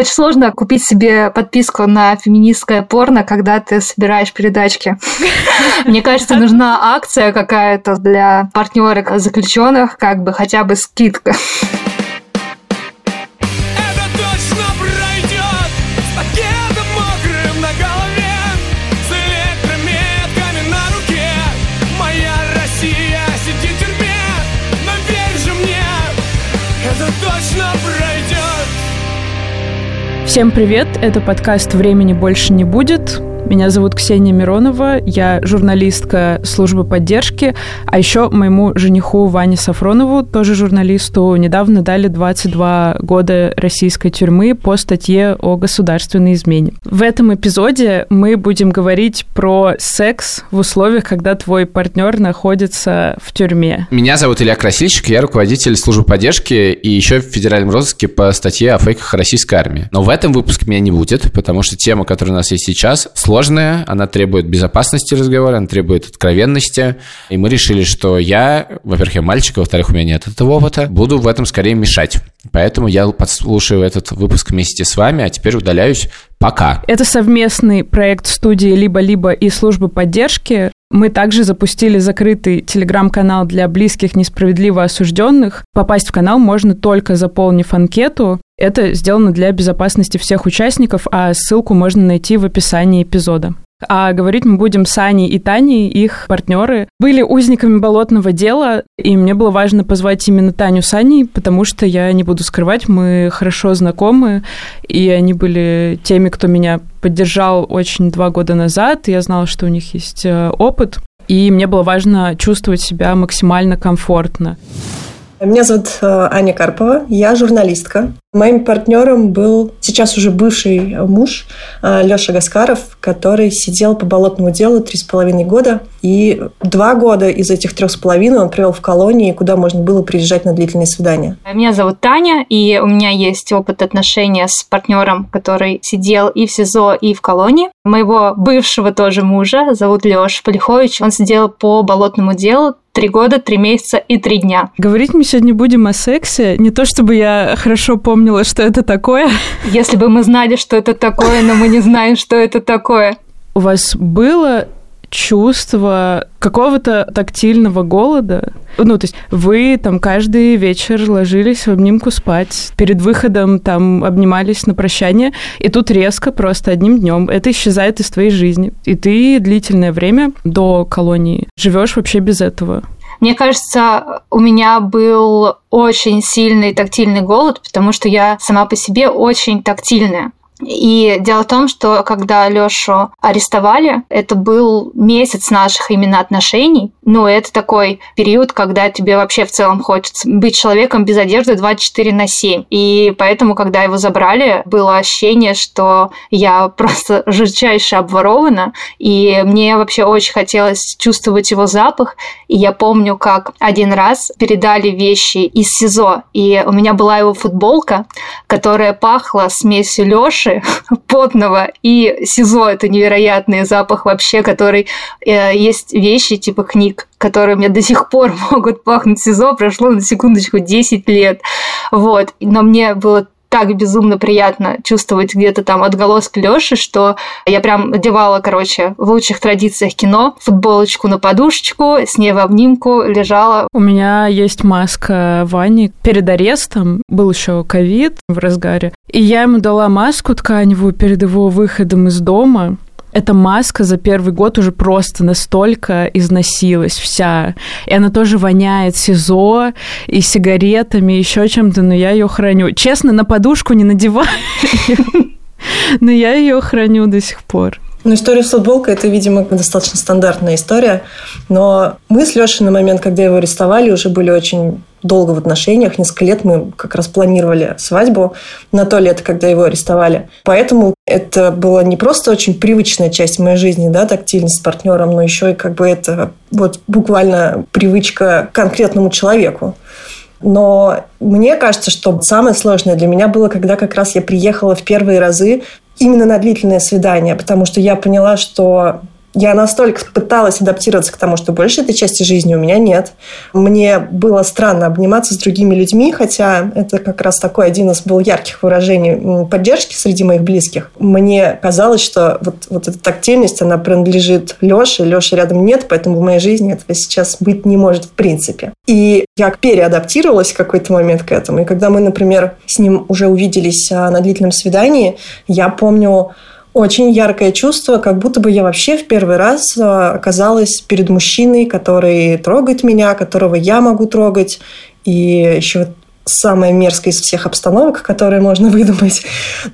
Очень сложно купить себе подписку на феминистское порно, когда ты собираешь передачки. Мне кажется, нужна акция какая-то для партнерок заключенных, как бы хотя бы скидка. Всем привет! Это подкаст «Времени больше не будет». Меня зовут Ксения Миронова, я журналистка службы поддержки, а еще моему жениху Ване Сафронову, тоже журналисту, недавно дали 22 года российской тюрьмы по статье о государственной измене. В этом эпизоде мы будем говорить про секс в условиях, когда твой партнер находится в тюрьме. Меня зовут Илья Красильщик, я руководитель службы поддержки и еще в федеральном розыске по статье о фейках российской армии. Но в этом выпуске меня не будет, потому что тема, которая у нас есть сейчас, сложная она требует безопасности разговора, она требует откровенности. И мы решили, что я, во-первых, я мальчик, а во-вторых, у меня нет этого опыта, буду в этом скорее мешать. Поэтому я подслушаю этот выпуск вместе с вами, а теперь удаляюсь. Пока. Это совместный проект студии «Либо-либо» и службы поддержки. Мы также запустили закрытый телеграм-канал для близких несправедливо осужденных. Попасть в канал можно только заполнив анкету. Это сделано для безопасности всех участников, а ссылку можно найти в описании эпизода. А говорить мы будем с Аней и Таней, их партнеры. Были узниками болотного дела, и мне было важно позвать именно Таню с Аней, потому что я не буду скрывать, мы хорошо знакомы, и они были теми, кто меня поддержал очень два года назад. Я знала, что у них есть э, опыт, и мне было важно чувствовать себя максимально комфортно. Меня зовут э, Аня Карпова, я журналистка. Моим партнером был сейчас уже бывший муж э, Леша Гаскаров, который сидел по болотному делу три с половиной года. И два года из этих трех с половиной он провел в колонии, куда можно было приезжать на длительные свидания. Меня зовут Таня, и у меня есть опыт отношения с партнером, который сидел и в СИЗО, и в колонии. Моего бывшего тоже мужа зовут Леша Полихович. Он сидел по болотному делу три года, три месяца и три дня. Говорить мы сегодня будем о сексе. Не то чтобы я хорошо помнила, что это такое. Если бы мы знали, что это такое, но мы не знаем, что это такое. У вас было чувство какого-то тактильного голода. Ну, то есть вы там каждый вечер ложились в обнимку спать, перед выходом там обнимались на прощание, и тут резко просто одним днем это исчезает из твоей жизни. И ты длительное время до колонии живешь вообще без этого. Мне кажется, у меня был очень сильный тактильный голод, потому что я сама по себе очень тактильная. И дело в том, что когда Лёшу арестовали, это был месяц наших именно отношений. Ну, это такой период, когда тебе вообще в целом хочется быть человеком без одежды 24 на 7. И поэтому, когда его забрали, было ощущение, что я просто жутчайше обворована, и мне вообще очень хотелось чувствовать его запах. И я помню, как один раз передали вещи из СИЗО, и у меня была его футболка, которая пахла смесью Лёши Саши потного и СИЗО. Это невероятный запах вообще, который... Э, есть вещи типа книг, которые мне до сих пор могут пахнуть СИЗО. Прошло на секундочку 10 лет. Вот. Но мне было так безумно приятно чувствовать где-то там отголоски Лёши, что я прям одевала, короче, в лучших традициях кино, футболочку на подушечку, с ней в обнимку лежала. У меня есть маска Вани. Перед арестом был еще ковид в разгаре, и я ему дала маску тканевую перед его выходом из дома эта маска за первый год уже просто настолько износилась вся. И она тоже воняет СИЗО и сигаретами, еще чем-то, но я ее храню. Честно, на подушку не надеваю, но я ее храню до сих пор. Ну, история с футболкой – это, видимо, достаточно стандартная история. Но мы с Лешей на момент, когда его арестовали, уже были очень долго в отношениях. Несколько лет мы как раз планировали свадьбу на то лето, когда его арестовали. Поэтому это была не просто очень привычная часть моей жизни, да, тактильность с партнером, но еще и как бы это вот буквально привычка к конкретному человеку. Но мне кажется, что самое сложное для меня было, когда как раз я приехала в первые разы именно на длительное свидание, потому что я поняла, что Я настолько пыталась адаптироваться к тому, что больше этой части жизни у меня нет. Мне было странно обниматься с другими людьми, хотя это как раз такой один из был ярких выражений поддержки среди моих близких. Мне казалось, что вот, вот эта тактильность, она принадлежит Леше, Леши рядом нет, поэтому в моей жизни этого сейчас быть не может в принципе. И я переадаптировалась в какой-то момент к этому. И когда мы, например, с ним уже увиделись а, на длительном свидании, я помню, очень яркое чувство, как будто бы я вообще в первый раз э, оказалась перед мужчиной, который трогает меня, которого я могу трогать. И еще самая мерзкая из всех обстановок, которые можно выдумать.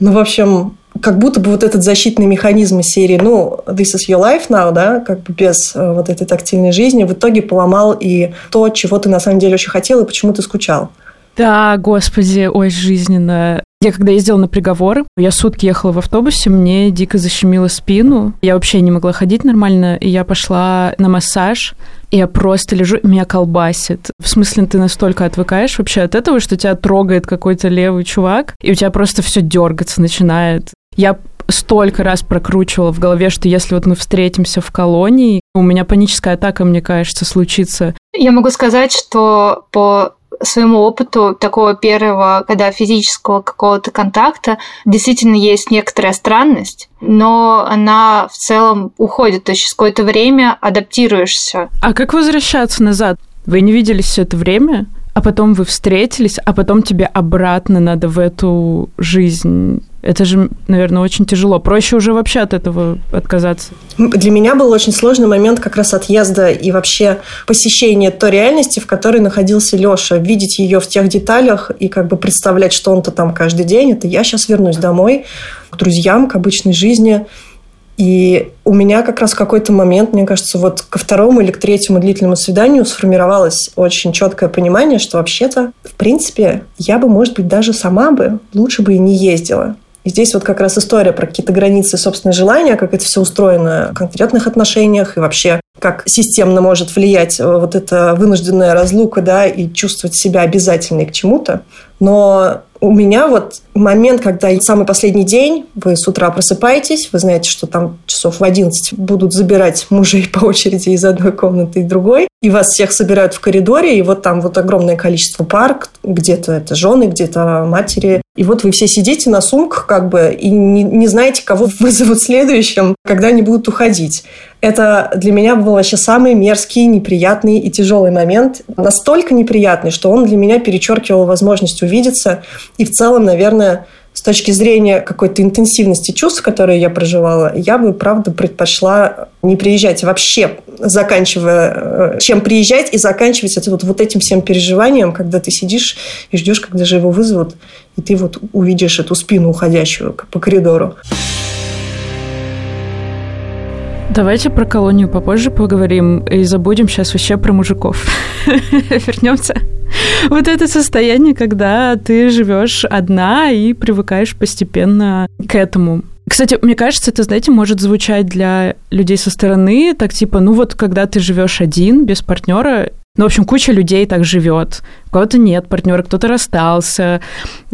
Ну, в общем, как будто бы вот этот защитный механизм из серии, ну, this is your life now, да, как бы без э, вот этой тактильной жизни, в итоге поломал и то, чего ты на самом деле очень хотел и почему ты скучал. Да, господи, ой, жизненно. Я когда ездила на приговоры, я сутки ехала в автобусе, мне дико защемило спину. Я вообще не могла ходить нормально, и я пошла на массаж, и я просто лежу, меня колбасит. В смысле, ты настолько отвыкаешь вообще от этого, что тебя трогает какой-то левый чувак, и у тебя просто все дергаться начинает. Я столько раз прокручивала в голове, что если вот мы встретимся в колонии, у меня паническая атака, мне кажется, случится. Я могу сказать, что по своему опыту такого первого, когда физического какого-то контакта, действительно есть некоторая странность, но она в целом уходит, то есть через какое-то время адаптируешься. А как возвращаться назад? Вы не виделись все это время? а потом вы встретились, а потом тебе обратно надо в эту жизнь. Это же, наверное, очень тяжело. Проще уже вообще от этого отказаться. Для меня был очень сложный момент как раз отъезда и вообще посещения той реальности, в которой находился Леша. Видеть ее в тех деталях и как бы представлять, что он-то там каждый день. Это я сейчас вернусь домой к друзьям, к обычной жизни. И у меня как раз в какой-то момент, мне кажется, вот ко второму или к третьему длительному свиданию сформировалось очень четкое понимание, что вообще-то, в принципе, я бы, может быть, даже сама бы лучше бы и не ездила. И здесь вот как раз история про какие-то границы собственные желания, как это все устроено в конкретных отношениях и вообще как системно может влиять вот эта вынужденная разлука, да, и чувствовать себя обязательной к чему-то. Но у меня вот момент, когда самый последний день, вы с утра просыпаетесь, вы знаете, что там часов в 11 будут забирать мужей по очереди из одной комнаты и другой, и вас всех собирают в коридоре, и вот там вот огромное количество пар, где-то это жены, где-то матери, и вот вы все сидите на сумках как бы и не, не знаете, кого вызовут следующим, когда они будут уходить. Это для меня был вообще самый мерзкий, неприятный и тяжелый момент. Настолько неприятный, что он для меня перечеркивал возможность увидеться. И в целом, наверное, с точки зрения какой-то интенсивности чувств, которые я проживала, я бы, правда, предпочла не приезжать вообще, заканчивая, э, чем приезжать и заканчивать это вот, вот этим всем переживанием, когда ты сидишь и ждешь, когда же его вызовут, и ты вот увидишь эту спину уходящую по коридору. Давайте про колонию попозже поговорим и забудем сейчас вообще про мужиков. Вернемся. Вот это состояние, когда ты живешь одна и привыкаешь постепенно к этому. Кстати, мне кажется, это, знаете, может звучать для людей со стороны, так типа, ну вот когда ты живешь один, без партнера, ну, в общем, куча людей так живет. У кого-то нет партнера, кто-то расстался,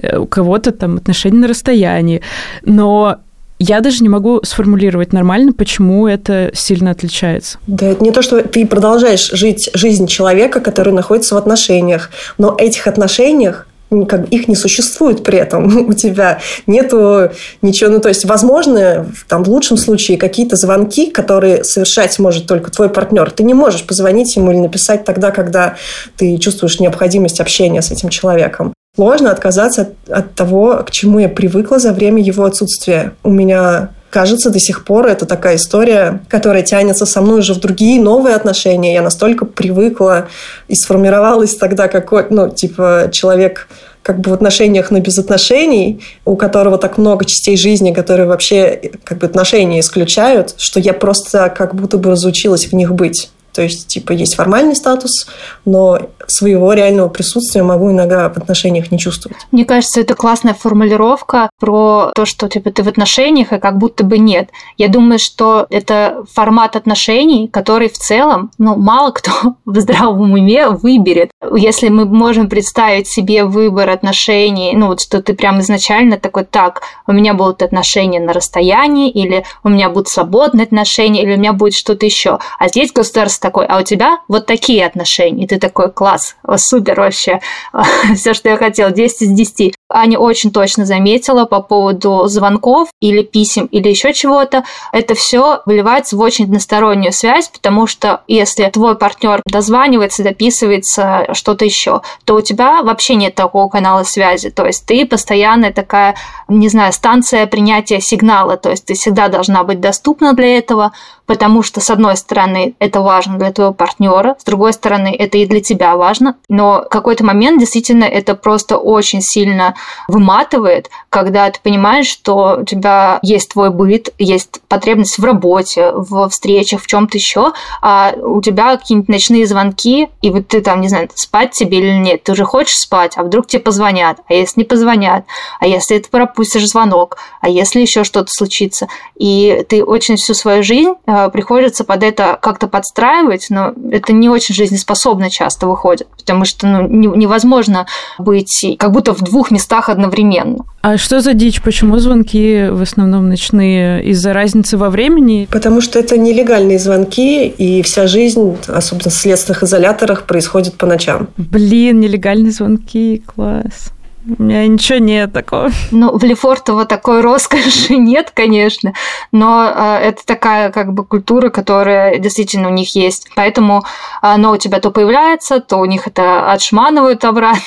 э, у кого-то там отношения на расстоянии. Но я даже не могу сформулировать нормально, почему это сильно отличается. Да, это не то, что ты продолжаешь жить жизнь человека, который находится в отношениях, но этих отношениях как их не существует при этом у тебя. Нету ничего. Ну то есть возможно там в лучшем случае какие-то звонки которые совершать может только твой партнер ты не можешь позвонить ему или написать тогда когда ты чувствуешь необходимость общения с этим человеком. Сложно отказаться от, от того, к чему я привыкла за время его отсутствия. У меня кажется, до сих пор это такая история, которая тянется со мной уже в другие новые отношения. Я настолько привыкла и сформировалась тогда какой, ну, типа, человек как бы в отношениях, но без отношений, у которого так много частей жизни, которые вообще как бы отношения исключают, что я просто как будто бы разучилась в них быть. То есть, типа, есть формальный статус, но своего реального присутствия могу иногда в отношениях не чувствовать. Мне кажется, это классная формулировка про то, что типа ты в отношениях, и как будто бы нет. Я думаю, что это формат отношений, который в целом, ну, мало кто в здравом уме выберет. Если мы можем представить себе выбор отношений, ну, вот что ты прям изначально такой, так, у меня будут отношения на расстоянии, или у меня будут свободные отношения, или у меня будет что-то еще. А здесь государство такой, а у тебя вот такие отношения. И ты такой, класс, супер вообще, все, что я хотел, 10 из 10. Аня очень точно заметила по поводу звонков или писем или еще чего-то. Это все выливается в очень одностороннюю связь, потому что если твой партнер дозванивается, дописывается, что-то еще, то у тебя вообще нет такого канала связи. То есть ты постоянная такая, не знаю, станция принятия сигнала. То есть ты всегда должна быть доступна для этого, потому что, с одной стороны, это важно для твоего партнера, с другой стороны, это и для тебя важно, но в какой-то момент действительно это просто очень сильно выматывает, когда ты понимаешь, что у тебя есть твой быт, есть потребность в работе, в встречах, в чем-то еще, а у тебя какие-нибудь ночные звонки, и вот ты там, не знаю, спать тебе или нет, ты уже хочешь спать, а вдруг тебе позвонят, а если не позвонят, а если ты пропустишь звонок, а если еще что-то случится, и ты очень всю свою жизнь э, приходится под это как-то подстраивать, но это не очень жизнеспособно часто выходит, потому что ну, невозможно быть как будто в двух местах одновременно. А что за дичь? Почему звонки в основном ночные? Из-за разницы во времени? Потому что это нелегальные звонки, и вся жизнь, особенно в следственных изоляторах, происходит по ночам. Блин, нелегальные звонки, класс. У меня ничего нет такого. Ну, в Лефортово такой роскоши нет, конечно, но э, это такая как бы культура, которая действительно у них есть. Поэтому оно у тебя то появляется, то у них это отшманывают обратно,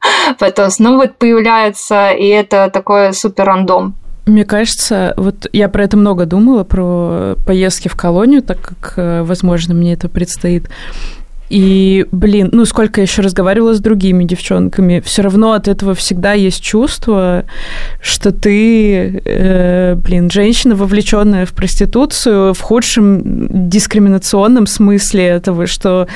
потом снова появляется, и это такой супер рандом. Мне кажется, вот я про это много думала, про поездки в колонию, так как, э, возможно, мне это предстоит. И, блин, ну сколько я еще разговаривала с другими девчонками, все равно от этого всегда есть чувство, что ты, э, блин, женщина, вовлеченная в проституцию в худшем дискриминационном смысле этого, что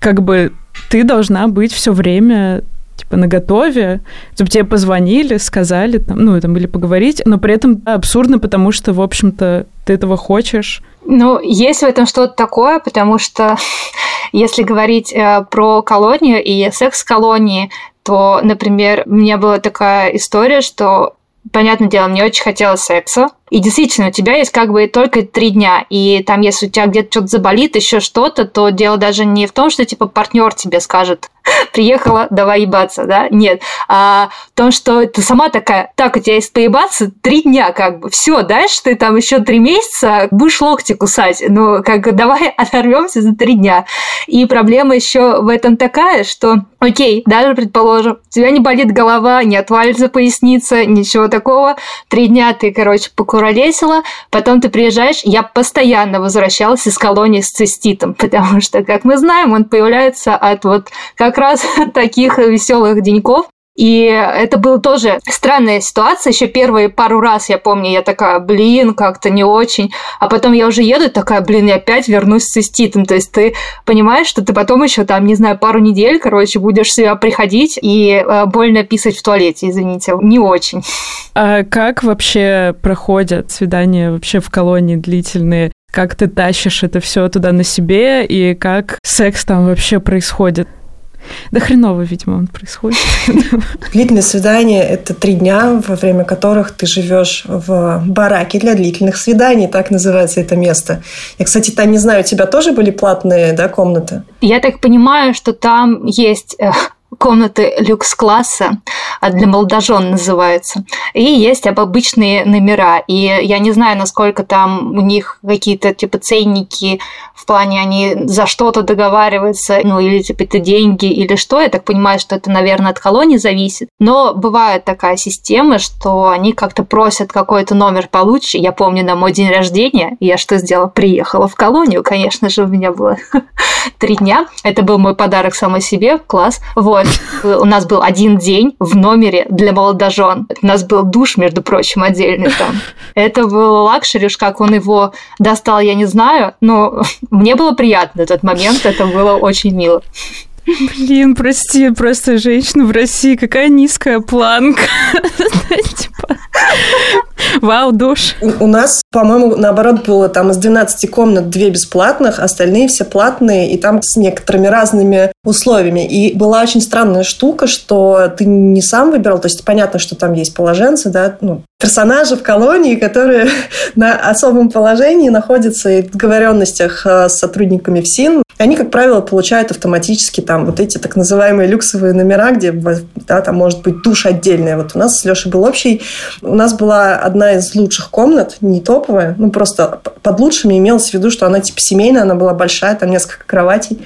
как бы ты должна быть все время типа на готове, чтобы тебе позвонили, сказали, там, ну, там, или поговорить, но при этом абсурдно, потому что, в общем-то, ты этого хочешь. Ну, есть в этом что-то такое, потому что если говорить э, про колонию и секс-колонии, то, например, у меня была такая история, что понятное дело, мне очень хотелось секса. И действительно, у тебя есть как бы только три дня. И там, если у тебя где-то что-то заболит, еще что-то, то дело даже не в том, что типа партнер тебе скажет, приехала, давай ебаться, да? Нет. А в том, что ты сама такая, так, у тебя есть поебаться три дня, как бы, все, дальше ты там еще три месяца будешь локти кусать. Ну, как давай оторвемся за три дня. И проблема еще в этом такая, что, окей, даже предположим, у тебя не болит голова, не отвалится поясница, ничего такого. Три дня ты, короче, покуролесила, потом ты приезжаешь, я постоянно возвращалась из колонии с циститом, потому что, как мы знаем, он появляется от вот как раз таких веселых деньков. И это была тоже странная ситуация. Еще первые пару раз, я помню, я такая, блин, как-то не очень. А потом я уже еду, такая, блин, я опять вернусь с циститом. То есть ты понимаешь, что ты потом еще там, не знаю, пару недель, короче, будешь себя приходить и э, больно писать в туалете, извините. Не очень. А как вообще проходят свидания вообще в колонии длительные? Как ты тащишь это все туда на себе и как секс там вообще происходит? Да хреново, видимо, он происходит. Длительное свидание – это три дня, во время которых ты живешь в бараке для длительных свиданий, так называется это место. Я, кстати, там не знаю, у тебя тоже были платные да, комнаты? Я так понимаю, что там есть э, комнаты люкс-класса, а для молодожен называется. И есть обычные номера. И я не знаю, насколько там у них какие-то типа ценники в плане они за что-то договариваются, ну или типа это деньги или что. Я так понимаю, что это, наверное, от колонии зависит. Но бывает такая система, что они как-то просят какой-то номер получше. Я помню на мой день рождения, я что сделала? Приехала в колонию, конечно же, у меня было три дня. Это был мой подарок самой себе, класс. Вот ноль. У нас был один день в номере для молодожен. У нас был душ, между прочим, отдельный там. Это был luxury, уж как он его достал, я не знаю, но мне было приятно этот момент, это было очень мило. Блин, прости, просто женщина в России, какая низкая планка. Типа, вау, душ. У нас, по-моему, наоборот, было там из 12 комнат две бесплатных, остальные все платные, и там с некоторыми разными условиями. И была очень странная штука, что ты не сам выбирал, то есть понятно, что там есть положенцы, да, ну, персонажи в колонии, которые на особом положении находятся и в договоренностях э, с сотрудниками ФСИН. Они, как правило, получают автоматически там вот эти так называемые люксовые номера, где да, там может быть душ отдельная. Вот у нас с Лешей был общий. У нас была одна из лучших комнат, не топовая, ну просто под лучшими имелось в виду, что она типа семейная, она была большая, там несколько кроватей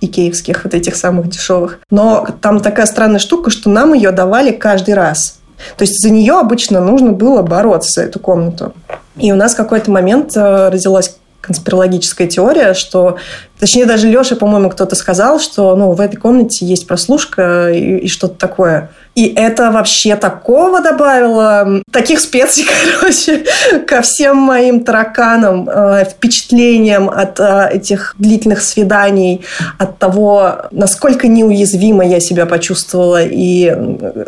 икеевских, вот этих самых дешевых. Но там такая странная штука, что нам ее давали каждый раз. То есть за нее обычно нужно было бороться, эту комнату. И у нас в какой-то момент э, родилась конспирологическая теория, что, точнее, даже Леша, по-моему, кто-то сказал, что ну, в этой комнате есть прослушка и, и что-то такое. И это вообще такого добавило, таких специй, короче, ко всем моим тараканам, э, впечатлениям от э, этих длительных свиданий, от того, насколько неуязвимо я себя почувствовала и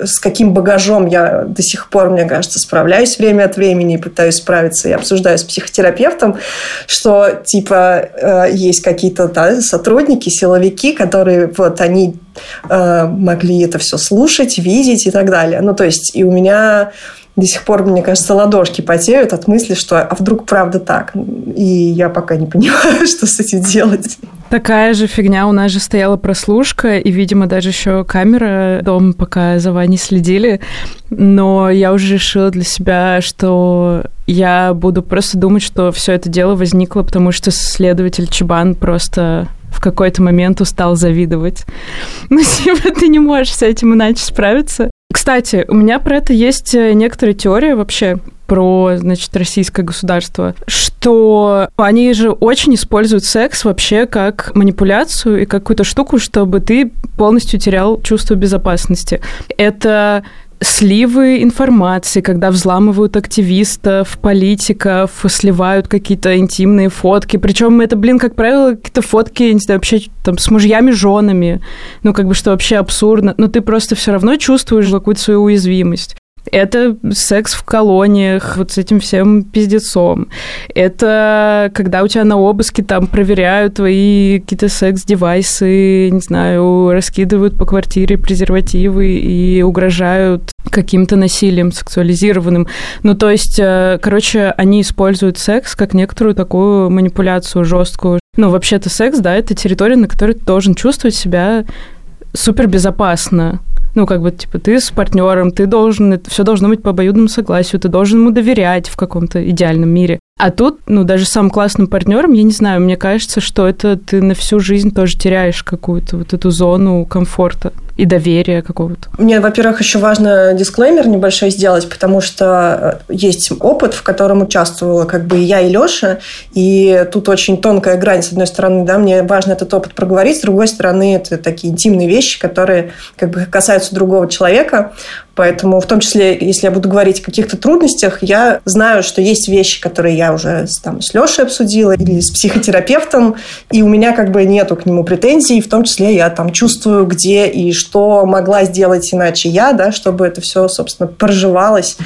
с каким багажом я до сих пор, мне кажется, справляюсь время от времени и пытаюсь справиться. Я обсуждаю с психотерапевтом, что типа э, есть какие-то да, сотрудники, силовики, которые вот они э, могли это все слушать, видеть и так далее. Ну, то есть, и у меня до сих пор, мне кажется, ладошки потеют от мысли, что а вдруг правда так. И я пока не понимаю, что с этим делать. Такая же фигня. У нас же стояла прослушка, и, видимо, даже еще камера дома, пока за Ваней следили. Но я уже решила для себя, что я буду просто думать, что все это дело возникло, потому что следователь Чебан просто в какой-то момент устал завидовать. Ну, типа, ты не можешь с этим иначе справиться. Кстати, у меня про это есть э, некоторые теории вообще про, значит, российское государство, что они же очень используют секс вообще как манипуляцию и какую-то штуку, чтобы ты полностью терял чувство безопасности. Это сливы информации, когда взламывают активистов, политиков, сливают какие-то интимные фотки. Причем это, блин, как правило, какие-то фотки, не знаю, вообще там с мужьями, женами. Ну, как бы, что вообще абсурдно. Но ты просто все равно чувствуешь какую-то свою уязвимость. Это секс в колониях, вот с этим всем пиздецом. Это когда у тебя на обыске там проверяют твои какие-то секс-девайсы, не знаю, раскидывают по квартире презервативы и угрожают каким-то насилием сексуализированным. Ну, то есть, э, короче, они используют секс как некоторую такую манипуляцию жесткую. Ну, вообще-то секс, да, это территория, на которой ты должен чувствовать себя супер безопасно. Ну, как бы, типа, ты с партнером, ты должен, все должно быть по обоюдному согласию, ты должен ему доверять в каком-то идеальном мире. А тут, ну, даже самым классным партнером, я не знаю, мне кажется, что это ты на всю жизнь тоже теряешь какую-то вот эту зону комфорта и доверия какого-то. Мне, во-первых, еще важно дисклеймер небольшой сделать, потому что э, есть опыт, в котором участвовала как бы и я, и Леша, и тут очень тонкая грань. С одной стороны, да, мне важно этот опыт проговорить, с другой стороны, это такие интимные вещи, которые как бы касаются другого человека. Поэтому, в том числе, если я буду говорить о каких-то трудностях, я знаю, что есть вещи, которые я уже там, с Лешей обсудила или с психотерапевтом, и у меня как бы нету к нему претензий, в том числе я там чувствую, где и что могла сделать иначе я, да, чтобы это все, собственно, проживалось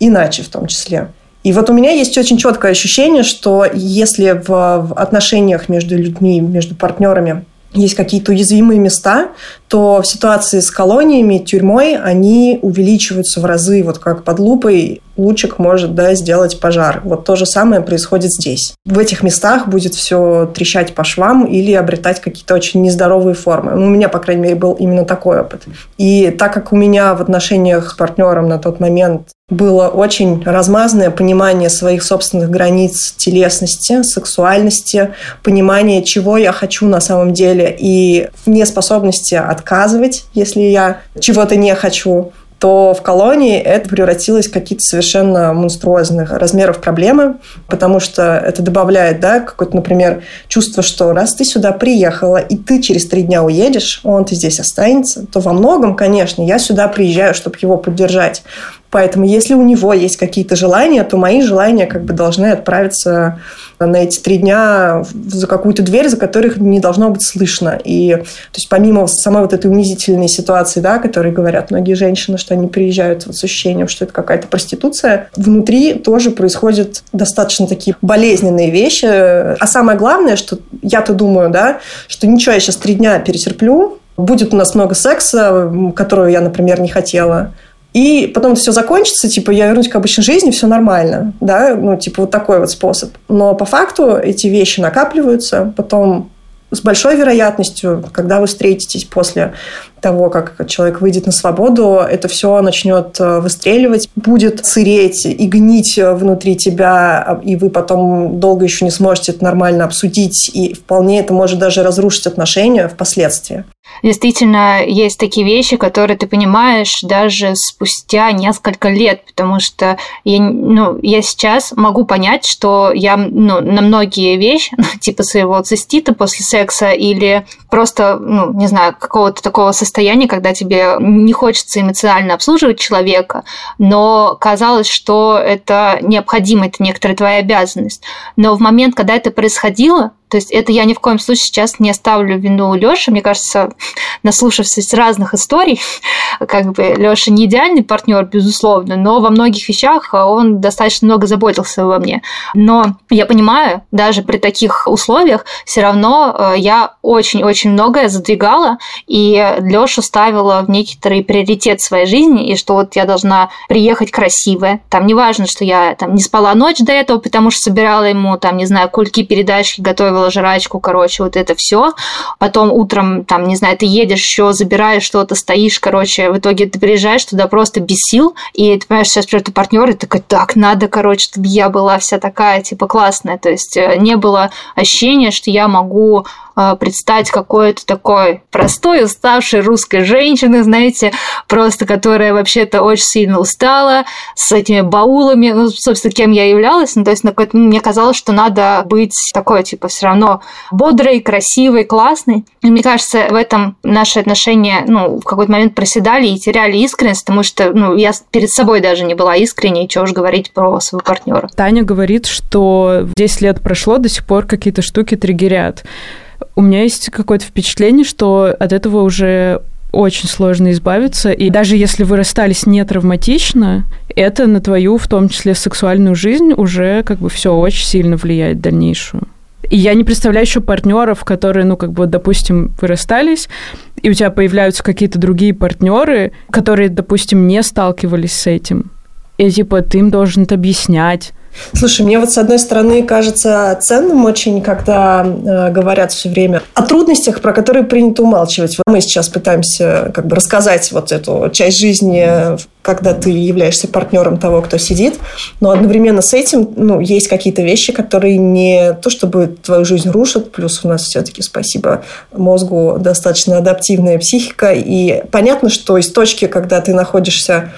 иначе в том числе. И вот у меня есть очень четкое ощущение, что если в, в отношениях между людьми, между партнерами есть какие-то уязвимые места, то в ситуации с колониями, тюрьмой, они увеличиваются в разы, вот как под лупой лучик может да, сделать пожар. Вот то же самое происходит здесь. В этих местах будет все трещать по швам или обретать какие-то очень нездоровые формы. Ну, у меня, по крайней мере, был именно такой опыт. И так как у меня в отношениях с партнером на тот момент было очень размазанное понимание своих собственных границ телесности, сексуальности, понимание, чего я хочу на самом деле, и неспособности отказывать, если я чего-то не хочу, то в колонии это превратилось в какие-то совершенно монструозных размеров проблемы, потому что это добавляет, да, какое-то, например, чувство, что раз ты сюда приехала, и ты через три дня уедешь, он-то здесь останется, то во многом, конечно, я сюда приезжаю, чтобы его поддержать. Поэтому если у него есть какие-то желания, то мои желания как бы должны отправиться на эти три дня за какую-то дверь, за которых не должно быть слышно. И то есть помимо самой вот этой унизительной ситуации, да, которые говорят многие женщины, что они приезжают вот с ощущением, что это какая-то проституция, внутри тоже происходят достаточно такие болезненные вещи. А самое главное, что я-то думаю, да, что ничего, я сейчас три дня перетерплю, будет у нас много секса, которого я, например, не хотела. И потом это все закончится, типа, я вернусь к обычной жизни, все нормально, да, ну, типа, вот такой вот способ. Но по факту эти вещи накапливаются, потом с большой вероятностью, когда вы встретитесь после того, как человек выйдет на свободу, это все начнет э, выстреливать, будет сыреть и гнить внутри тебя, и вы потом долго еще не сможете это нормально обсудить, и вполне это может даже разрушить отношения впоследствии. Действительно, есть такие вещи, которые ты понимаешь даже спустя несколько лет, потому что я, ну, я сейчас могу понять, что я ну, на многие вещи, типа своего цистита после секса или просто, ну, не знаю, какого-то такого состояния, когда тебе не хочется эмоционально обслуживать человека, но казалось, что это необходимо, это некоторая твоя обязанность. Но в момент, когда это происходило, то есть это я ни в коем случае сейчас не оставлю вину Лёше. Мне кажется, наслушавшись разных историй, как бы Лёша не идеальный партнер, безусловно, но во многих вещах он достаточно много заботился обо мне. Но я понимаю, даже при таких условиях все равно э, я очень-очень многое задвигала и Лёшу ставила в некоторый приоритет своей жизни, и что вот я должна приехать красивая. Там не важно, что я там не спала ночь до этого, потому что собирала ему там, не знаю, кульки, передачки, готовила жрачку, короче, вот это все. Потом утром, там, не знаю, ты едешь еще, забираешь что-то, стоишь, короче, в итоге ты приезжаешь туда просто без сил, и ты понимаешь, сейчас придет партнер, и такой, так, надо, короче, чтобы я была вся такая, типа, классная. То есть э, не было ощущения, что я могу предстать какой-то такой простой, уставшей русской женщины, знаете, просто которая вообще-то очень сильно устала, с этими баулами, ну, собственно, кем я являлась, ну, то есть на мне казалось, что надо быть такой, типа, все равно бодрой, красивой, классной. И мне кажется, в этом наши отношения, ну, в какой-то момент проседали и теряли искренность, потому что, ну, я перед собой даже не была искренней, чего уж говорить про своего партнера. Таня говорит, что 10 лет прошло, до сих пор какие-то штуки триггерят. У меня есть какое-то впечатление, что от этого уже очень сложно избавиться. И даже если вы расстались не травматично, это на твою, в том числе, сексуальную жизнь уже как бы все очень сильно влияет дальнейшую. И я не представляю еще партнеров, которые, ну, как бы, допустим, вы расстались, и у тебя появляются какие-то другие партнеры, которые, допустим, не сталкивались с этим. И типа ты им должен это объяснять, Слушай, мне вот с одной стороны кажется ценным очень, когда э, говорят все время о трудностях, про которые принято умалчивать. Мы сейчас пытаемся как бы рассказать вот эту часть жизни, когда ты являешься партнером того, кто сидит, но одновременно с этим ну, есть какие-то вещи, которые не то чтобы твою жизнь рушат, плюс у нас все-таки, спасибо мозгу, достаточно адаптивная психика, и понятно, что из точки, когда ты находишься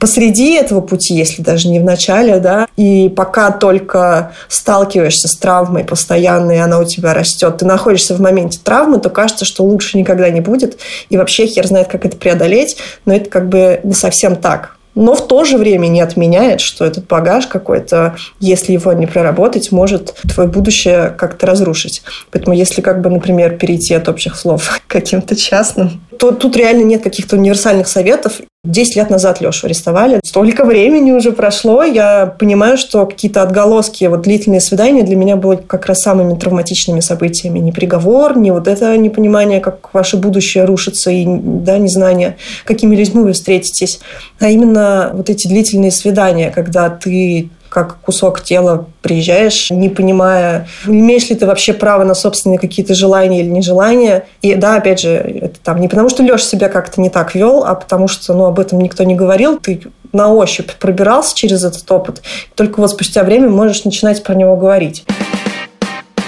посреди этого пути, если даже не в начале, да, и пока только сталкиваешься с травмой постоянно, и она у тебя растет, ты находишься в моменте травмы, то кажется, что лучше никогда не будет. И вообще хер знает, как это преодолеть, но это как бы не совсем так но в то же время не отменяет, что этот багаж какой-то, если его не проработать, может твое будущее как-то разрушить. Поэтому если, как бы, например, перейти от общих слов к каким-то частным, то тут реально нет каких-то универсальных советов. Десять лет назад Лешу арестовали. Столько времени уже прошло. Я понимаю, что какие-то отголоски, вот длительные свидания для меня были как раз самыми травматичными событиями. Не приговор, не вот это непонимание, как ваше будущее рушится, и да, незнание, какими людьми вы встретитесь. А именно вот эти длительные свидания, когда ты как кусок тела приезжаешь, не понимая, имеешь ли ты вообще право на собственные какие-то желания или нежелания. И да, опять же, это там не потому, что Леша себя как-то не так вел, а потому что ну, об этом никто не говорил. Ты на ощупь пробирался через этот опыт. Только вот спустя время можешь начинать про него говорить.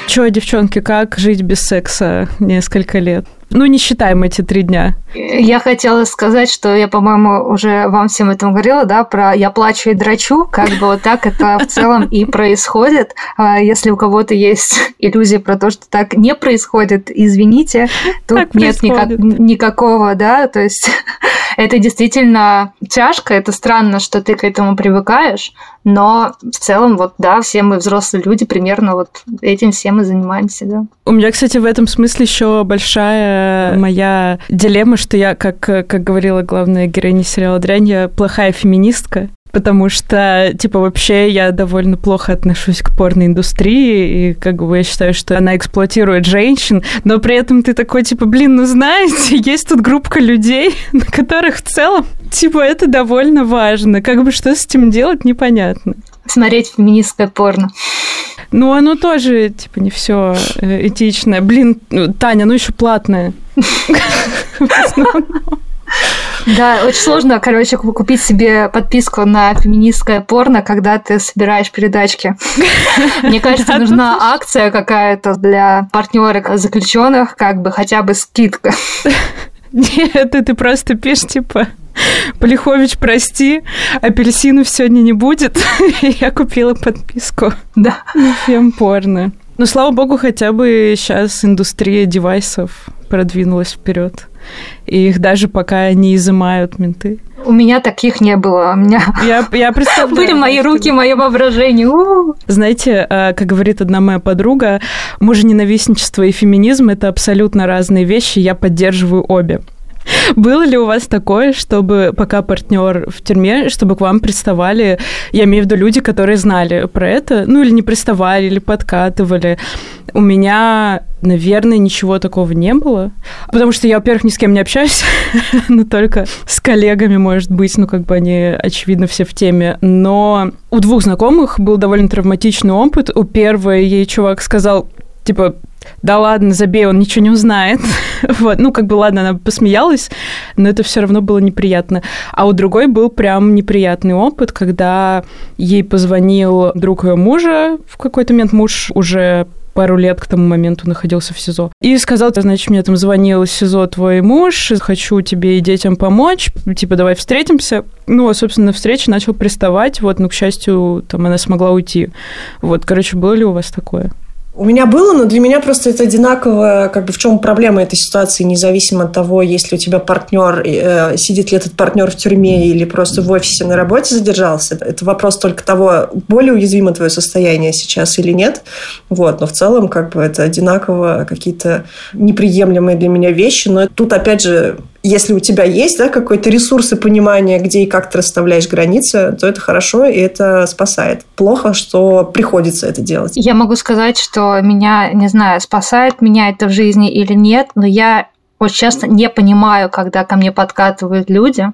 Че, девчонки, как жить без секса несколько лет? Ну, не считаем эти три дня. Я хотела сказать, что я, по-моему, уже вам всем этом говорила, да, про «я плачу и драчу», как бы вот так это в целом и происходит. А если у кого-то есть иллюзия про то, что так не происходит, извините, тут так нет никак, никакого, да, то есть это действительно тяжко, это странно, что ты к этому привыкаешь, но в целом, вот, да, все мы взрослые люди, примерно вот этим всем и занимаемся, да. У меня, кстати, в этом смысле еще большая моя дилемма, что я, как, как говорила главная героиня сериала «Дрянь», я плохая феминистка, потому что, типа, вообще я довольно плохо отношусь к порноиндустрии, и как бы я считаю, что она эксплуатирует женщин, но при этом ты такой, типа, блин, ну знаете, есть тут группа людей, на которых в целом, типа, это довольно важно. Как бы что с этим делать, непонятно. Смотреть феминистское порно. Ну, оно тоже, типа, не все э, этичное. Блин, ну, Таня, ну еще платное. Да, очень сложно, короче, купить себе подписку на феминистское порно, когда ты собираешь передачки. Мне кажется, нужна акция какая-то для партнерок заключенных, как бы хотя бы скидка. Нет, это ты просто пишешь, типа, Полихович, прости, апельсинов сегодня не будет. Я купила подписку. Да. На фемпорно. Ну, слава богу, хотя бы сейчас индустрия девайсов продвинулась вперед. И их даже пока не изымают менты. У меня таких не было. У меня я, я представляю, были мои руки, мое воображение. У-у-у. Знаете, э, как говорит одна моя подруга, мужененавистничество и феминизм – это абсолютно разные вещи, я поддерживаю обе. Было ли у вас такое, чтобы пока партнер в тюрьме, чтобы к вам приставали, я имею в виду люди, которые знали про это, ну или не приставали, или подкатывали? У меня, наверное, ничего такого не было, потому что я, во-первых, ни с кем не общаюсь, но только с коллегами, может быть, ну как бы они, очевидно, все в теме. Но у двух знакомых был довольно травматичный опыт. У первой ей чувак сказал, типа, да ладно, забей, он ничего не узнает. вот, ну, как бы, ладно, она посмеялась, но это все равно было неприятно. А у другой был прям неприятный опыт, когда ей позвонил друг ее мужа, в какой-то момент муж уже пару лет к тому моменту находился в СИЗО. И сказал, значит, мне там звонил из СИЗО твой муж, хочу тебе и детям помочь, типа, давай встретимся. Ну, а, собственно, на начал приставать, вот, ну, к счастью, там она смогла уйти. Вот, короче, было ли у вас такое? У меня было, но для меня просто это одинаково, как бы в чем проблема этой ситуации, независимо от того, есть ли у тебя партнер, э, сидит ли этот партнер в тюрьме или просто в офисе на работе задержался. Это вопрос только того, более уязвимо твое состояние сейчас или нет. Вот, но в целом как бы это одинаково какие-то неприемлемые для меня вещи. Но тут опять же если у тебя есть да, какой-то ресурс и понимание, где и как ты расставляешь границы, то это хорошо, и это спасает. Плохо, что приходится это делать. Я могу сказать, что меня, не знаю, спасает меня это в жизни или нет, но я очень часто не понимаю, когда ко мне подкатывают люди.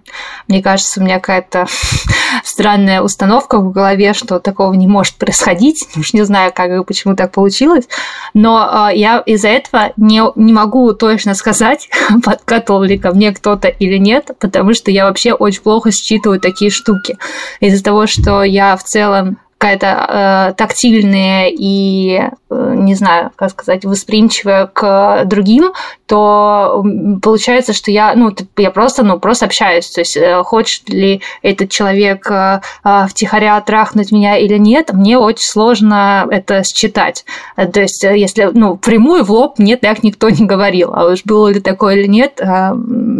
Мне кажется, у меня какая-то странная установка в голове, что такого не может происходить. Уж не знаю, как и почему так получилось. Но э, я из-за этого не, не могу точно сказать, подкатывал ли ко мне кто-то или нет, потому что я вообще очень плохо считываю такие штуки. Из-за того, что я в целом какая-то э, тактильная и, э, не знаю, как сказать, восприимчивая к другим, то получается, что я, ну, я просто, ну, просто общаюсь. То есть, э, хочет ли этот человек э, э, втихаря трахнуть меня или нет, мне очень сложно это считать. Э, то есть, э, если, ну, прямую в лоб мне так никто не говорил. А уж было ли такое или нет, э,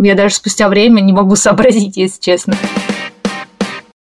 я даже спустя время не могу сообразить, если честно.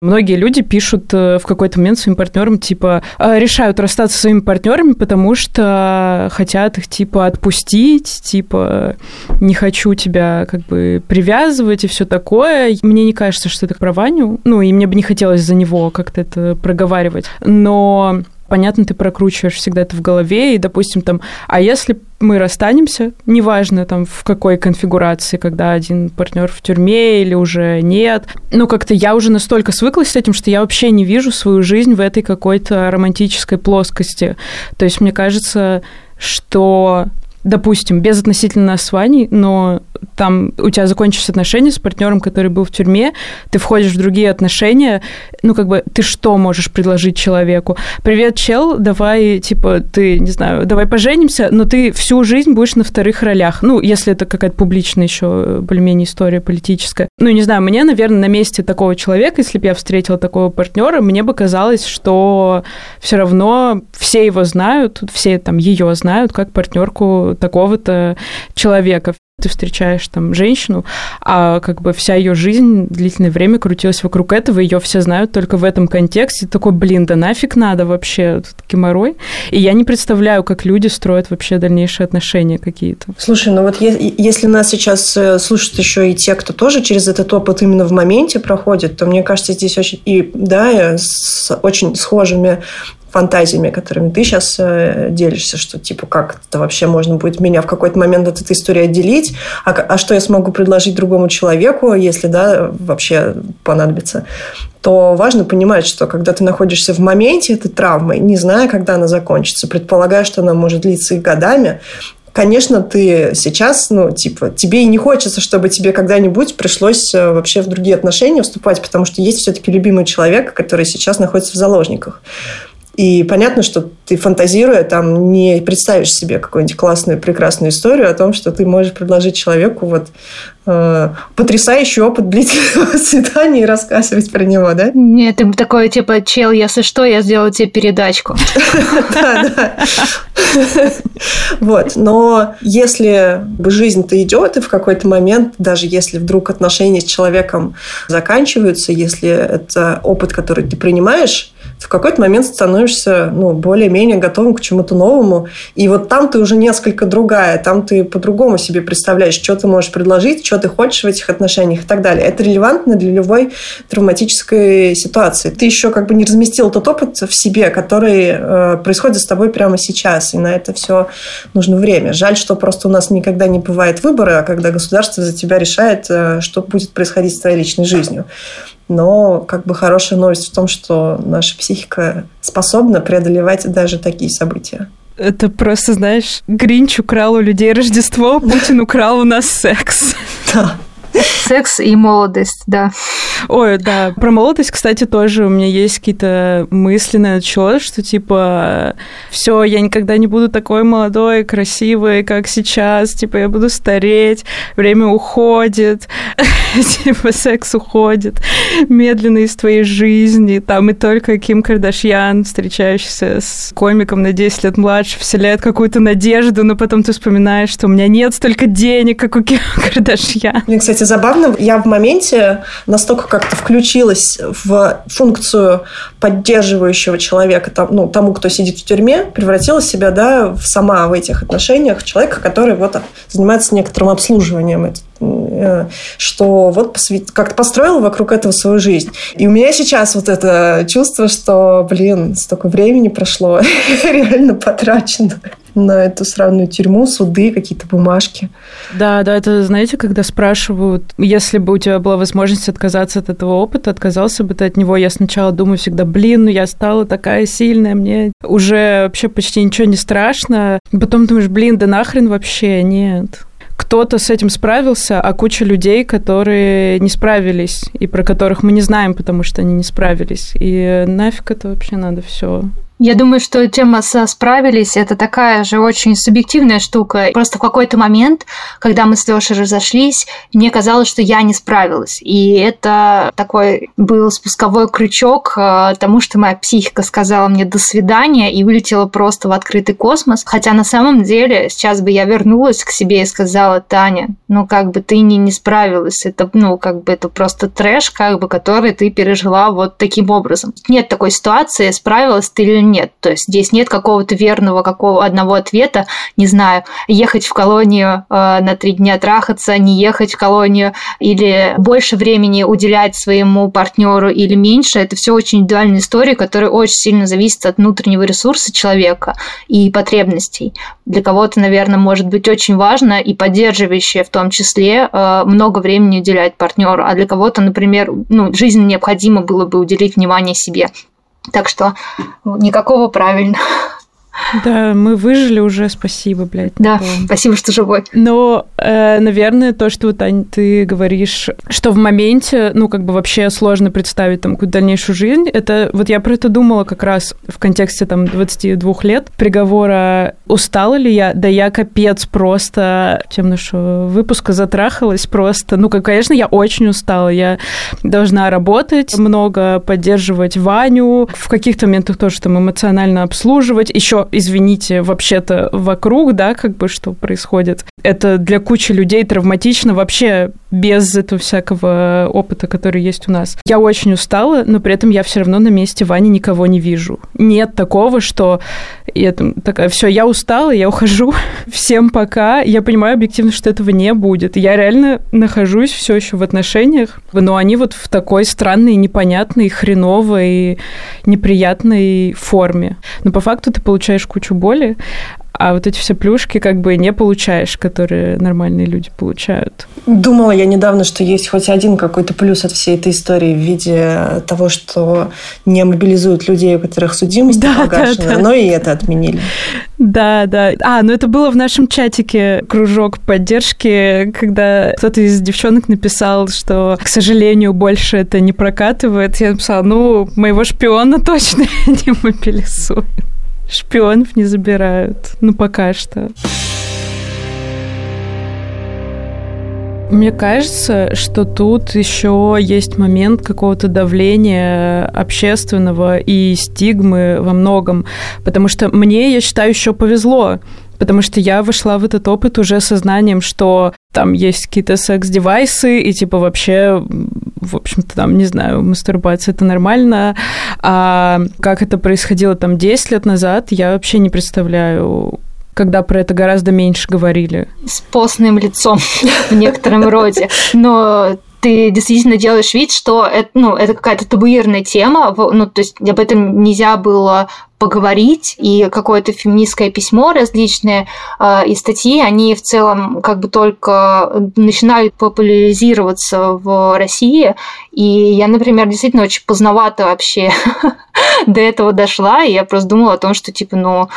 Многие люди пишут э, в какой-то момент своим партнерам, типа, «А, решают расстаться со своими партнерами, потому что хотят их, типа, отпустить, типа, не хочу тебя, как бы, привязывать и все такое. Мне не кажется, что это про Ваню. Ну, и мне бы не хотелось за него как-то это проговаривать. Но понятно, ты прокручиваешь всегда это в голове, и, допустим, там, а если мы расстанемся, неважно там в какой конфигурации, когда один партнер в тюрьме или уже нет, ну как-то я уже настолько свыклась с этим, что я вообще не вижу свою жизнь в этой какой-то романтической плоскости. То есть мне кажется, что допустим, без относительно нас с Ваней, но там у тебя закончились отношения с партнером, который был в тюрьме, ты входишь в другие отношения, ну, как бы, ты что можешь предложить человеку? Привет, чел, давай, типа, ты, не знаю, давай поженимся, но ты всю жизнь будешь на вторых ролях. Ну, если это какая-то публичная еще более-менее история политическая. Ну, не знаю, мне, наверное, на месте такого человека, если бы я встретила такого партнера, мне бы казалось, что все равно все его знают, все там ее знают как партнерку такого-то человека ты встречаешь там женщину, а как бы вся ее жизнь длительное время крутилась вокруг этого, ее все знают только в этом контексте. Такой, блин, да нафиг надо вообще тут геморрой. И я не представляю, как люди строят вообще дальнейшие отношения какие-то. Слушай, ну вот если нас сейчас э, слушают еще и те, кто тоже через этот опыт именно в моменте проходит, то мне кажется, здесь очень и да, с очень схожими фантазиями, которыми ты сейчас э, делишься, что типа как это вообще можно будет меня в какой-то момент от этой истории отделить, а, а что я смогу предложить другому человеку, если да, вообще понадобится то важно понимать, что когда ты находишься в моменте этой травмы, не зная, когда она закончится, предполагая, что она может длиться и годами, конечно, ты сейчас, ну, типа, тебе и не хочется, чтобы тебе когда-нибудь пришлось э, вообще в другие отношения вступать, потому что есть все-таки любимый человек, который сейчас находится в заложниках. И понятно, что ты, фантазируя, там не представишь себе какую-нибудь классную, прекрасную историю о том, что ты можешь предложить человеку вот э, потрясающий опыт длительного свидания и рассказывать про него, да? Нет, ты такой, типа, чел, если что, я сделаю тебе передачку. Да, да. Вот, но если жизнь-то идет, и в какой-то момент, даже если вдруг отношения с человеком заканчиваются, если это опыт, который ты принимаешь, в какой-то момент становишься ну, более-менее готовым к чему-то новому. И вот там ты уже несколько другая, там ты по-другому себе представляешь, что ты можешь предложить, что ты хочешь в этих отношениях и так далее. Это релевантно для любой травматической ситуации. Ты еще как бы не разместил тот опыт в себе, который э, происходит с тобой прямо сейчас. И на это все нужно время. Жаль, что просто у нас никогда не бывает выбора, когда государство за тебя решает, э, что будет происходить с твоей личной жизнью. Но как бы хорошая новость в том, что наша психика способна преодолевать даже такие события. Это просто, знаешь, Гринч украл у людей Рождество, Путин украл у нас секс. Да. Секс и молодость, да. Ой, да. Про молодость, кстати, тоже у меня есть какие-то мысли на этот счет, что типа все, я никогда не буду такой молодой, красивой, как сейчас. Типа я буду стареть, время уходит, типа секс уходит медленно из твоей жизни. Там и только Ким Кардашьян, встречающийся с комиком на 10 лет младше, вселяет какую-то надежду, но потом ты вспоминаешь, что у меня нет столько денег, как у Ким Кардашьян. Мне, кстати, забавно, я в моменте настолько как-то включилась в функцию поддерживающего человека, там, ну, тому, кто сидит в тюрьме, превратила себя, да, в сама в этих отношениях человека, который вот занимается некоторым обслуживанием э, что вот как-то построила вокруг этого свою жизнь. И у меня сейчас вот это чувство, что, блин, столько времени прошло, реально потрачено на эту сраную тюрьму, суды, какие-то бумажки. Да, да, это, знаете, когда спрашивают, если бы у тебя была возможность отказаться от этого опыта, отказался бы ты от него, я сначала думаю всегда, блин, ну я стала такая сильная, мне уже вообще почти ничего не страшно. Потом думаешь, блин, да нахрен вообще, нет кто-то с этим справился, а куча людей, которые не справились, и про которых мы не знаем, потому что они не справились. И нафиг это вообще надо все я думаю, что тема со «справились» — это такая же очень субъективная штука. Просто в какой-то момент, когда мы с Лешей разошлись, мне казалось, что я не справилась. И это такой был спусковой крючок э, тому, что моя психика сказала мне «до свидания» и вылетела просто в открытый космос. Хотя на самом деле сейчас бы я вернулась к себе и сказала «Таня, ну как бы ты не, не справилась. Это, ну, как бы это просто трэш, как бы, который ты пережила вот таким образом. Нет такой ситуации, справилась ты или нет. То есть здесь нет какого-то верного какого одного ответа, не знаю, ехать в колонию э, на три дня трахаться, не ехать в колонию или больше времени уделять своему партнеру или меньше. Это все очень индивидуальная история, которая очень сильно зависит от внутреннего ресурса человека и потребностей. Для кого-то, наверное, может быть очень важно и поддерживающее в том числе э, много времени уделять партнеру, а для кого-то, например, ну, жизненно необходимо было бы уделить внимание себе. Так что никакого правильно. Да, мы выжили уже, спасибо, блядь. Да, такое. спасибо, что живой. Но, э, наверное, то, что вот, Ань, ты говоришь, что в моменте, ну, как бы вообще сложно представить там какую-то дальнейшую жизнь, это вот я про это думала как раз в контексте там 22 лет приговора «Устала ли я?» Да я капец просто тем нашего выпуска затрахалась просто. Ну, как, конечно, я очень устала. Я должна работать много, поддерживать Ваню, в каких-то моментах тоже там эмоционально обслуживать. Еще, извините, вообще-то вокруг, да, как бы что происходит. Это для кучи людей травматично вообще без этого всякого опыта, который есть у нас. Я очень устала, но при этом я все равно на месте Вани никого не вижу. Нет такого, что я там такая, все, я устала, я ухожу, всем пока. Я понимаю объективно, что этого не будет. Я реально нахожусь все еще в отношениях, но они вот в такой странной, непонятной, хреновой, неприятной форме. Но по факту ты получаешь кучу боли, а вот эти все плюшки как бы не получаешь, которые нормальные люди получают. Думала я недавно, что есть хоть один какой-то плюс от всей этой истории в виде того, что не мобилизуют людей, у которых судимость да, погашена, да, да. но и это отменили. Да, да. А, ну это было в нашем чатике кружок поддержки, когда кто-то из девчонок написал, что, к сожалению, больше это не прокатывает. Я написала, ну, моего шпиона точно не мобилизуют. Шпионов не забирают. Ну, пока что. Мне кажется, что тут еще есть момент какого-то давления общественного и стигмы во многом, потому что мне, я считаю, еще повезло, потому что я вошла в этот опыт уже сознанием, что там есть какие-то секс-девайсы, и типа вообще в общем-то, там, не знаю, мастурбация это нормально. А как это происходило там 10 лет назад, я вообще не представляю когда про это гораздо меньше говорили. С постным лицом в некотором роде. Но ты действительно делаешь вид, что это, ну, это какая-то табуированная тема, ну, то есть об этом нельзя было поговорить, и какое-то феминистское письмо различные э, и статьи, они в целом как бы только начинают популяризироваться в России, и я, например, действительно очень поздновато вообще до этого дошла, и я просто думала о том, что, типа, ну,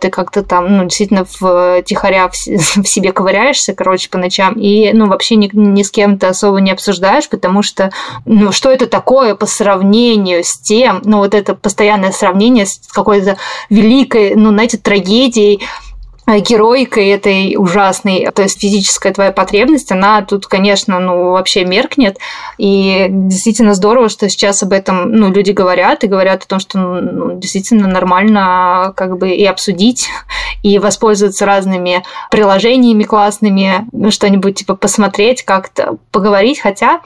ты как-то там, ну, действительно в тихоря в, в себе ковыряешься, короче, по ночам, и, ну, вообще ни, ни с кем то особо не обсуждаешь, потому что, ну, что это такое по сравнению с тем, ну, вот это постоянное сравнение с какой-то великой, ну, знаете, трагедией, Э, героикой этой ужасной, то есть физическая твоя потребность, она тут, конечно, ну, вообще меркнет. И действительно здорово, что сейчас об этом, ну, люди говорят и говорят о том, что ну, действительно нормально как бы и обсудить, и воспользоваться разными приложениями классными, ну, что-нибудь типа посмотреть, как-то поговорить. Хотя,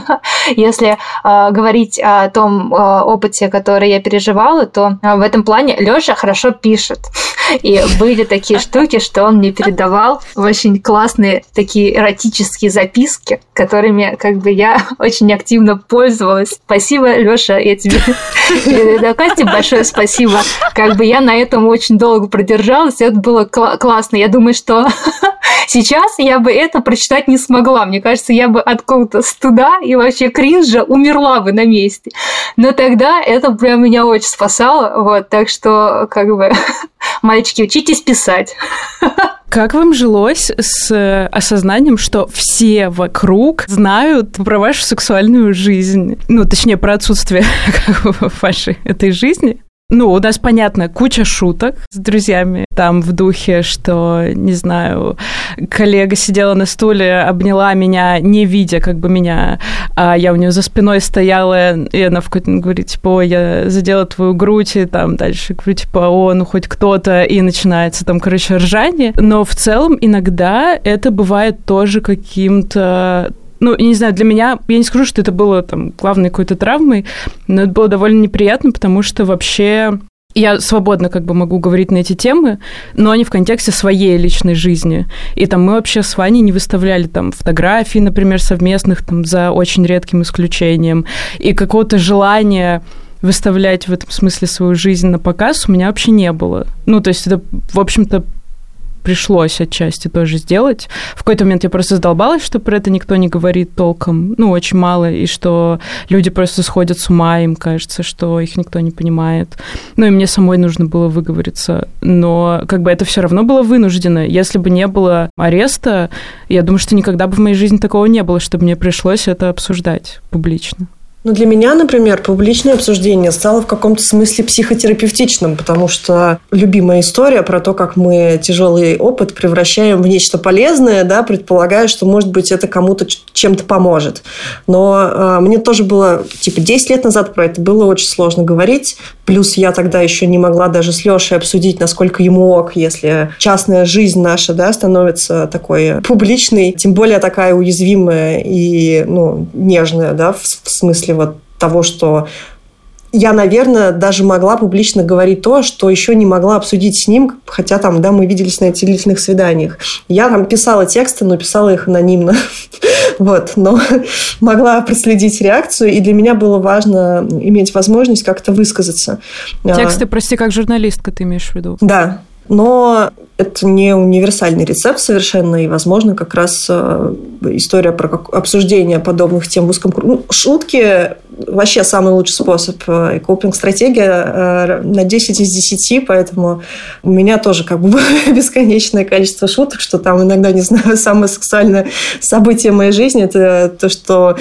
если э, говорить о том э, опыте, который я переживала, то э, в этом плане Лёша хорошо пишет. И были такие штуки, что он мне передавал очень классные такие эротические записки, которыми как бы я очень активно пользовалась. Спасибо, Лёша, я тебе передаю Кате большое спасибо. Как бы я на этом очень долго продержалась, это было классно. Я думаю, что сейчас я бы это прочитать не смогла. Мне кажется, я бы от какого-то стыда и вообще кринжа умерла бы на месте. Но тогда это прям меня очень спасало. Вот, так что как бы мальчики, учитесь писать. Как вам жилось с осознанием, что все вокруг знают про вашу сексуальную жизнь? Ну, точнее, про отсутствие вашей этой жизни? Ну, у нас, понятно, куча шуток с друзьями. Там в духе, что, не знаю, коллега сидела на стуле, обняла меня, не видя как бы меня, а я у нее за спиной стояла, и она в какой-то говорит, типа, о, я задела твою грудь, и там дальше говорю, типа, о, ну хоть кто-то, и начинается там, короче, ржание. Но в целом иногда это бывает тоже каким-то ну, не знаю, для меня, я не скажу, что это было там главной какой-то травмой, но это было довольно неприятно, потому что вообще я свободно как бы могу говорить на эти темы, но не в контексте своей личной жизни. И там мы вообще с Ваней не выставляли там фотографий, например, совместных, там за очень редким исключением. И какого-то желания выставлять в этом смысле свою жизнь на показ у меня вообще не было. Ну, то есть это, в общем-то, пришлось отчасти тоже сделать. В какой-то момент я просто задолбалась, что про это никто не говорит толком, ну, очень мало, и что люди просто сходят с ума, им кажется, что их никто не понимает. Ну, и мне самой нужно было выговориться. Но как бы это все равно было вынуждено. Если бы не было ареста, я думаю, что никогда бы в моей жизни такого не было, чтобы мне пришлось это обсуждать публично. Ну, для меня, например, публичное обсуждение стало в каком-то смысле психотерапевтичным, потому что любимая история про то, как мы тяжелый опыт превращаем в нечто полезное, да, предполагая, что, может быть, это кому-то чем-то поможет. Но э, мне тоже было, типа, 10 лет назад про это было очень сложно говорить. Плюс я тогда еще не могла даже с Лешей обсудить, насколько ему ок, если частная жизнь наша, да, становится такой публичной, тем более такая уязвимая и, ну, нежная, да, в, в смысле смысле вот того, что я, наверное, даже могла публично говорить то, что еще не могла обсудить с ним, хотя там, да, мы виделись на этих длительных свиданиях. Я там писала тексты, но писала их анонимно. вот, но могла проследить реакцию, и для меня было важно иметь возможность как-то высказаться. Тексты, прости, как журналистка ты имеешь в виду? Да, но это не универсальный рецепт совершенно, и, возможно, как раз э, история про обсуждение подобных тем в узком кругу. Ну, шутки вообще самый лучший способ. Э, и копинг-стратегия э, на 10 из 10, поэтому у меня тоже как бы бесконечное количество шуток, что там иногда, не знаю, самое сексуальное событие моей жизни – это то, что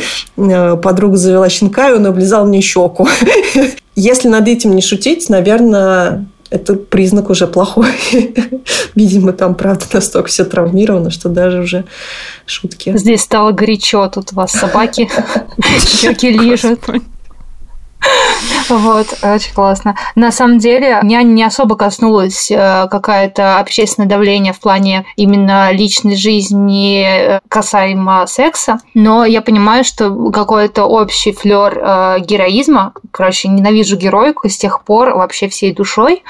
подруга завела щенка, и он облизал мне щеку. Если над этим не шутить, наверное, это признак уже плохой. Видимо, там, правда, настолько все травмировано, что даже уже шутки. Здесь стало горячо, тут у вас собаки щеки лижут. Вот, очень классно. На самом деле, меня не особо коснулось э, какое-то общественное давление в плане именно личной жизни э, касаемо секса, но я понимаю, что какой-то общий флер э, героизма, короче, ненавижу героику с тех пор вообще всей душой,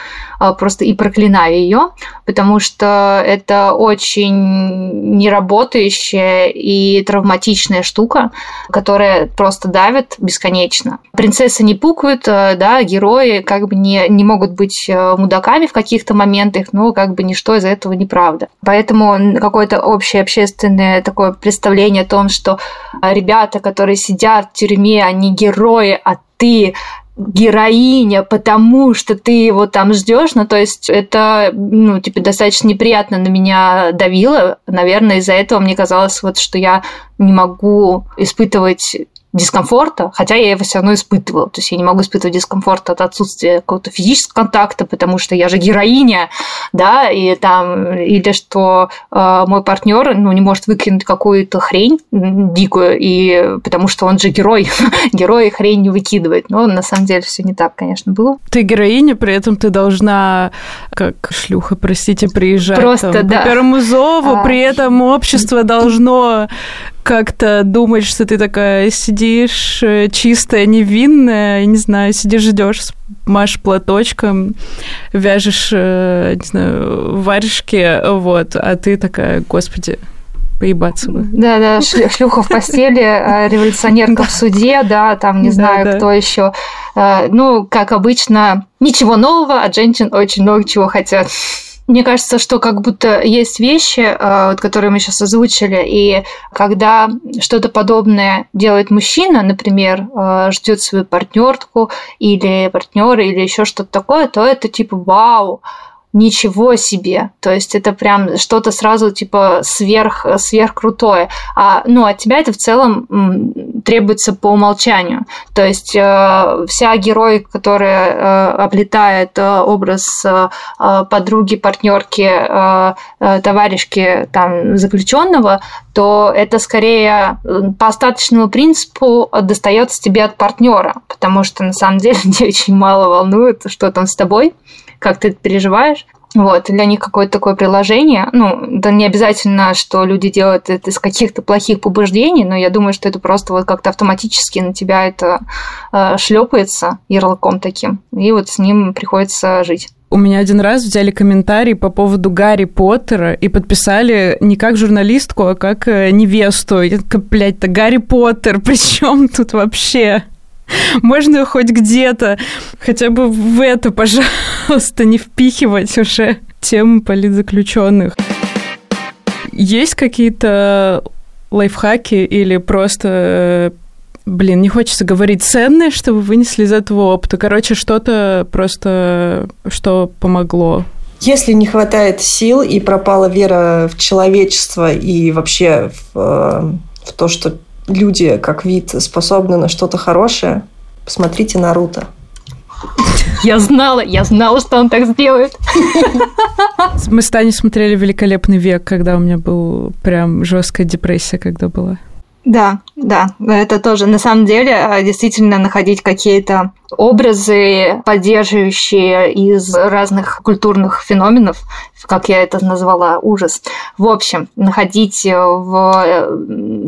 просто и проклинаю ее, потому что это очень неработающая и травматичная штука, которая просто давит бесконечно. Принцессы не пукают, э, да, герои как бы не, не могут быть э, мудаками в каких-то моментах, но как бы ничто из этого неправда. Поэтому какое-то общее общественное такое представление о том, что э, ребята, которые сидят в тюрьме, они герои, а ты героиня, потому что ты его там ждешь, ну, то есть это, ну, типа, достаточно неприятно на меня давило. Наверное, из-за этого мне казалось, вот, что я не могу испытывать дискомфорта, хотя я его все равно испытывала. То есть я не могу испытывать дискомфорт от отсутствия какого-то физического контакта, потому что я же героиня, да, и там, или что э, мой партнер, ну, не может выкинуть какую-то хрень дикую, и потому что он же герой, герой хрень не выкидывает. Но на самом деле все не так, конечно, было. Ты героиня, при этом ты должна, как шлюха, простите, приезжать Просто, там, да. по первому зову, а... при этом общество должно как-то думать, что ты такая сидишь э, чистая, невинная, не знаю, сидишь, ждешь, машешь платочком, вяжешь, э, не знаю, варежки, вот, а ты такая, господи, поебаться бы. Да, да, шлюха в постели, э, революционерка в суде, да, там не знаю, кто еще. Ну, как обычно, ничего нового, от женщин очень много чего хотят. Мне кажется, что как будто есть вещи, э, вот, которые мы сейчас озвучили, и когда что-то подобное делает мужчина, например, э, ждет свою партнерку или партнера или еще что-то такое, то это типа вау, ничего себе. То есть это прям что-то сразу типа сверх, сверх крутое. А, ну, от тебя это в целом требуется по умолчанию. То есть э, вся герой, которая э, облетает э, образ э, э подруги, партнерки, э, э, товарищки там заключенного, то это скорее по остаточному принципу достается тебе от партнера, потому что на самом деле не очень мало волнует, что там с тобой как ты переживаешь. Вот, для них какое-то такое приложение. Ну, да не обязательно, что люди делают это из каких-то плохих побуждений, но я думаю, что это просто вот как-то автоматически на тебя это э, шлепается ярлыком таким, и вот с ним приходится жить. У меня один раз взяли комментарий по поводу Гарри Поттера и подписали не как журналистку, а как э, невесту. Я такая, блядь-то Гарри Поттер, при чем тут вообще? Можно хоть где-то, хотя бы в это, пожалуйста, не впихивать уже тему политзаключенных. Есть какие-то лайфхаки или просто э, блин, не хочется говорить ценное, что вы вынесли из этого опыта. Короче, что-то просто, что помогло. Если не хватает сил и пропала вера в человечество и вообще в, э, в то, что люди как вид способны на что-то хорошее, посмотрите Наруто. Я знала, я знала, что он так сделает. Мы с Таней смотрели «Великолепный век», когда у меня был прям жесткая депрессия, когда была. Да, да, это тоже. На самом деле, а, действительно находить какие-то образы, поддерживающие из разных культурных феноменов, как я это назвала, ужас. В общем, находить в э,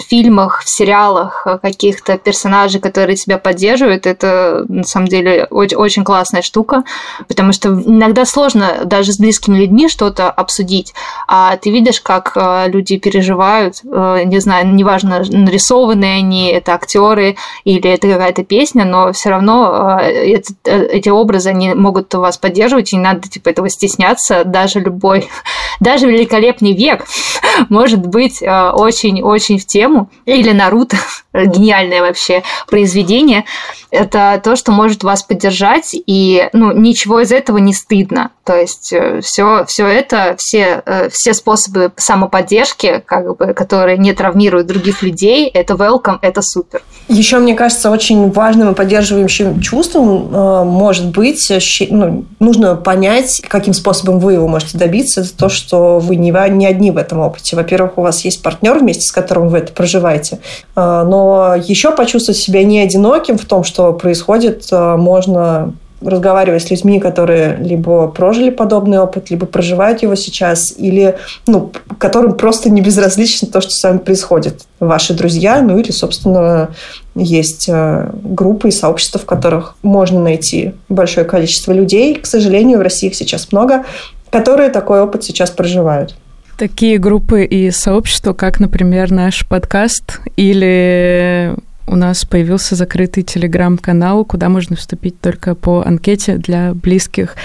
фильмах, в сериалах каких-то персонажей, которые тебя поддерживают, это на самом деле очень, очень классная штука, потому что иногда сложно даже с близкими людьми что-то обсудить, а ты видишь, как э, люди переживают, э, не знаю, неважно, нарисованные они, это актеры или это какая-то песня, но все равно это, э, эти образы, они могут вас поддерживать, и не надо типа, этого стесняться. Даже любой, даже великолепный век может быть очень-очень э, в тему. Или Наруто, гениальное вообще произведение. Это то, что может вас поддержать, и ну, ничего из этого не стыдно. То есть все, э, все это, все, все способы самоподдержки, как бы, которые не травмируют других людей, это welcome, это супер. Еще, мне кажется, очень важным и поддерживающим чувством Э, может быть, ну, нужно понять, каким способом вы его можете добиться. Это то, что вы не, не одни в этом опыте. Во-первых, у вас есть партнер, вместе с которым вы это проживаете. Э, но еще почувствовать себя не одиноким в том, что происходит, э, можно разговаривая с людьми, которые либо прожили подобный опыт, либо проживают его сейчас, или ну, которым просто не безразлично то, что с вами происходит. Ваши друзья, ну или, собственно, есть э, группы и сообщества, в которых можно найти большое количество людей. К сожалению, в России их сейчас много, которые такой опыт сейчас проживают. Такие группы и сообщества, как, например, наш подкаст или у нас появился закрытый телеграм-канал, куда можно вступить только по анкете для близких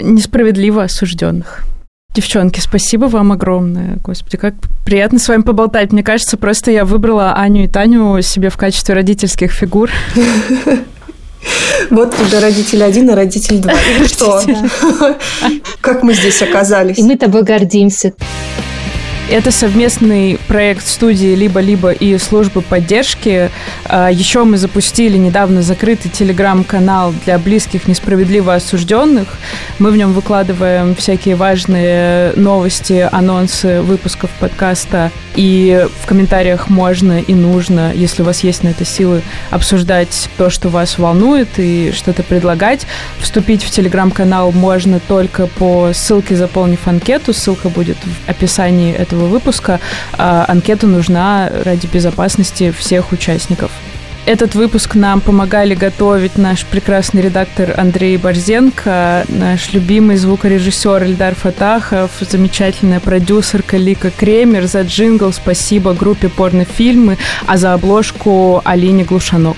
несправедливо осужденных. Девчонки, спасибо вам огромное. Господи, как приятно с вами поболтать. Мне кажется, просто я выбрала Аню и Таню себе в качестве родительских фигур. Вот когда родитель один, а родитель два. И что? Как мы здесь оказались? И мы тобой гордимся. Это совместный проект студии «Либо-либо» и службы поддержки. А, Еще мы запустили недавно закрытый телеграм-канал для близких несправедливо осужденных. Мы в нем выкладываем всякие важные новости, анонсы выпусков подкаста. И в комментариях можно и нужно, если у вас есть на это силы, обсуждать то, что вас волнует и что-то предлагать. Вступить в телеграм-канал можно только по ссылке, заполнив анкету. Ссылка будет в описании этого этого выпуска. А анкета нужна ради безопасности всех участников. Этот выпуск нам помогали готовить наш прекрасный редактор Андрей Борзенко, наш любимый звукорежиссер Эльдар Фатахов, замечательная продюсерка Лика Кремер. За джингл спасибо группе «Порнофильмы», а за обложку Алине Глушанок.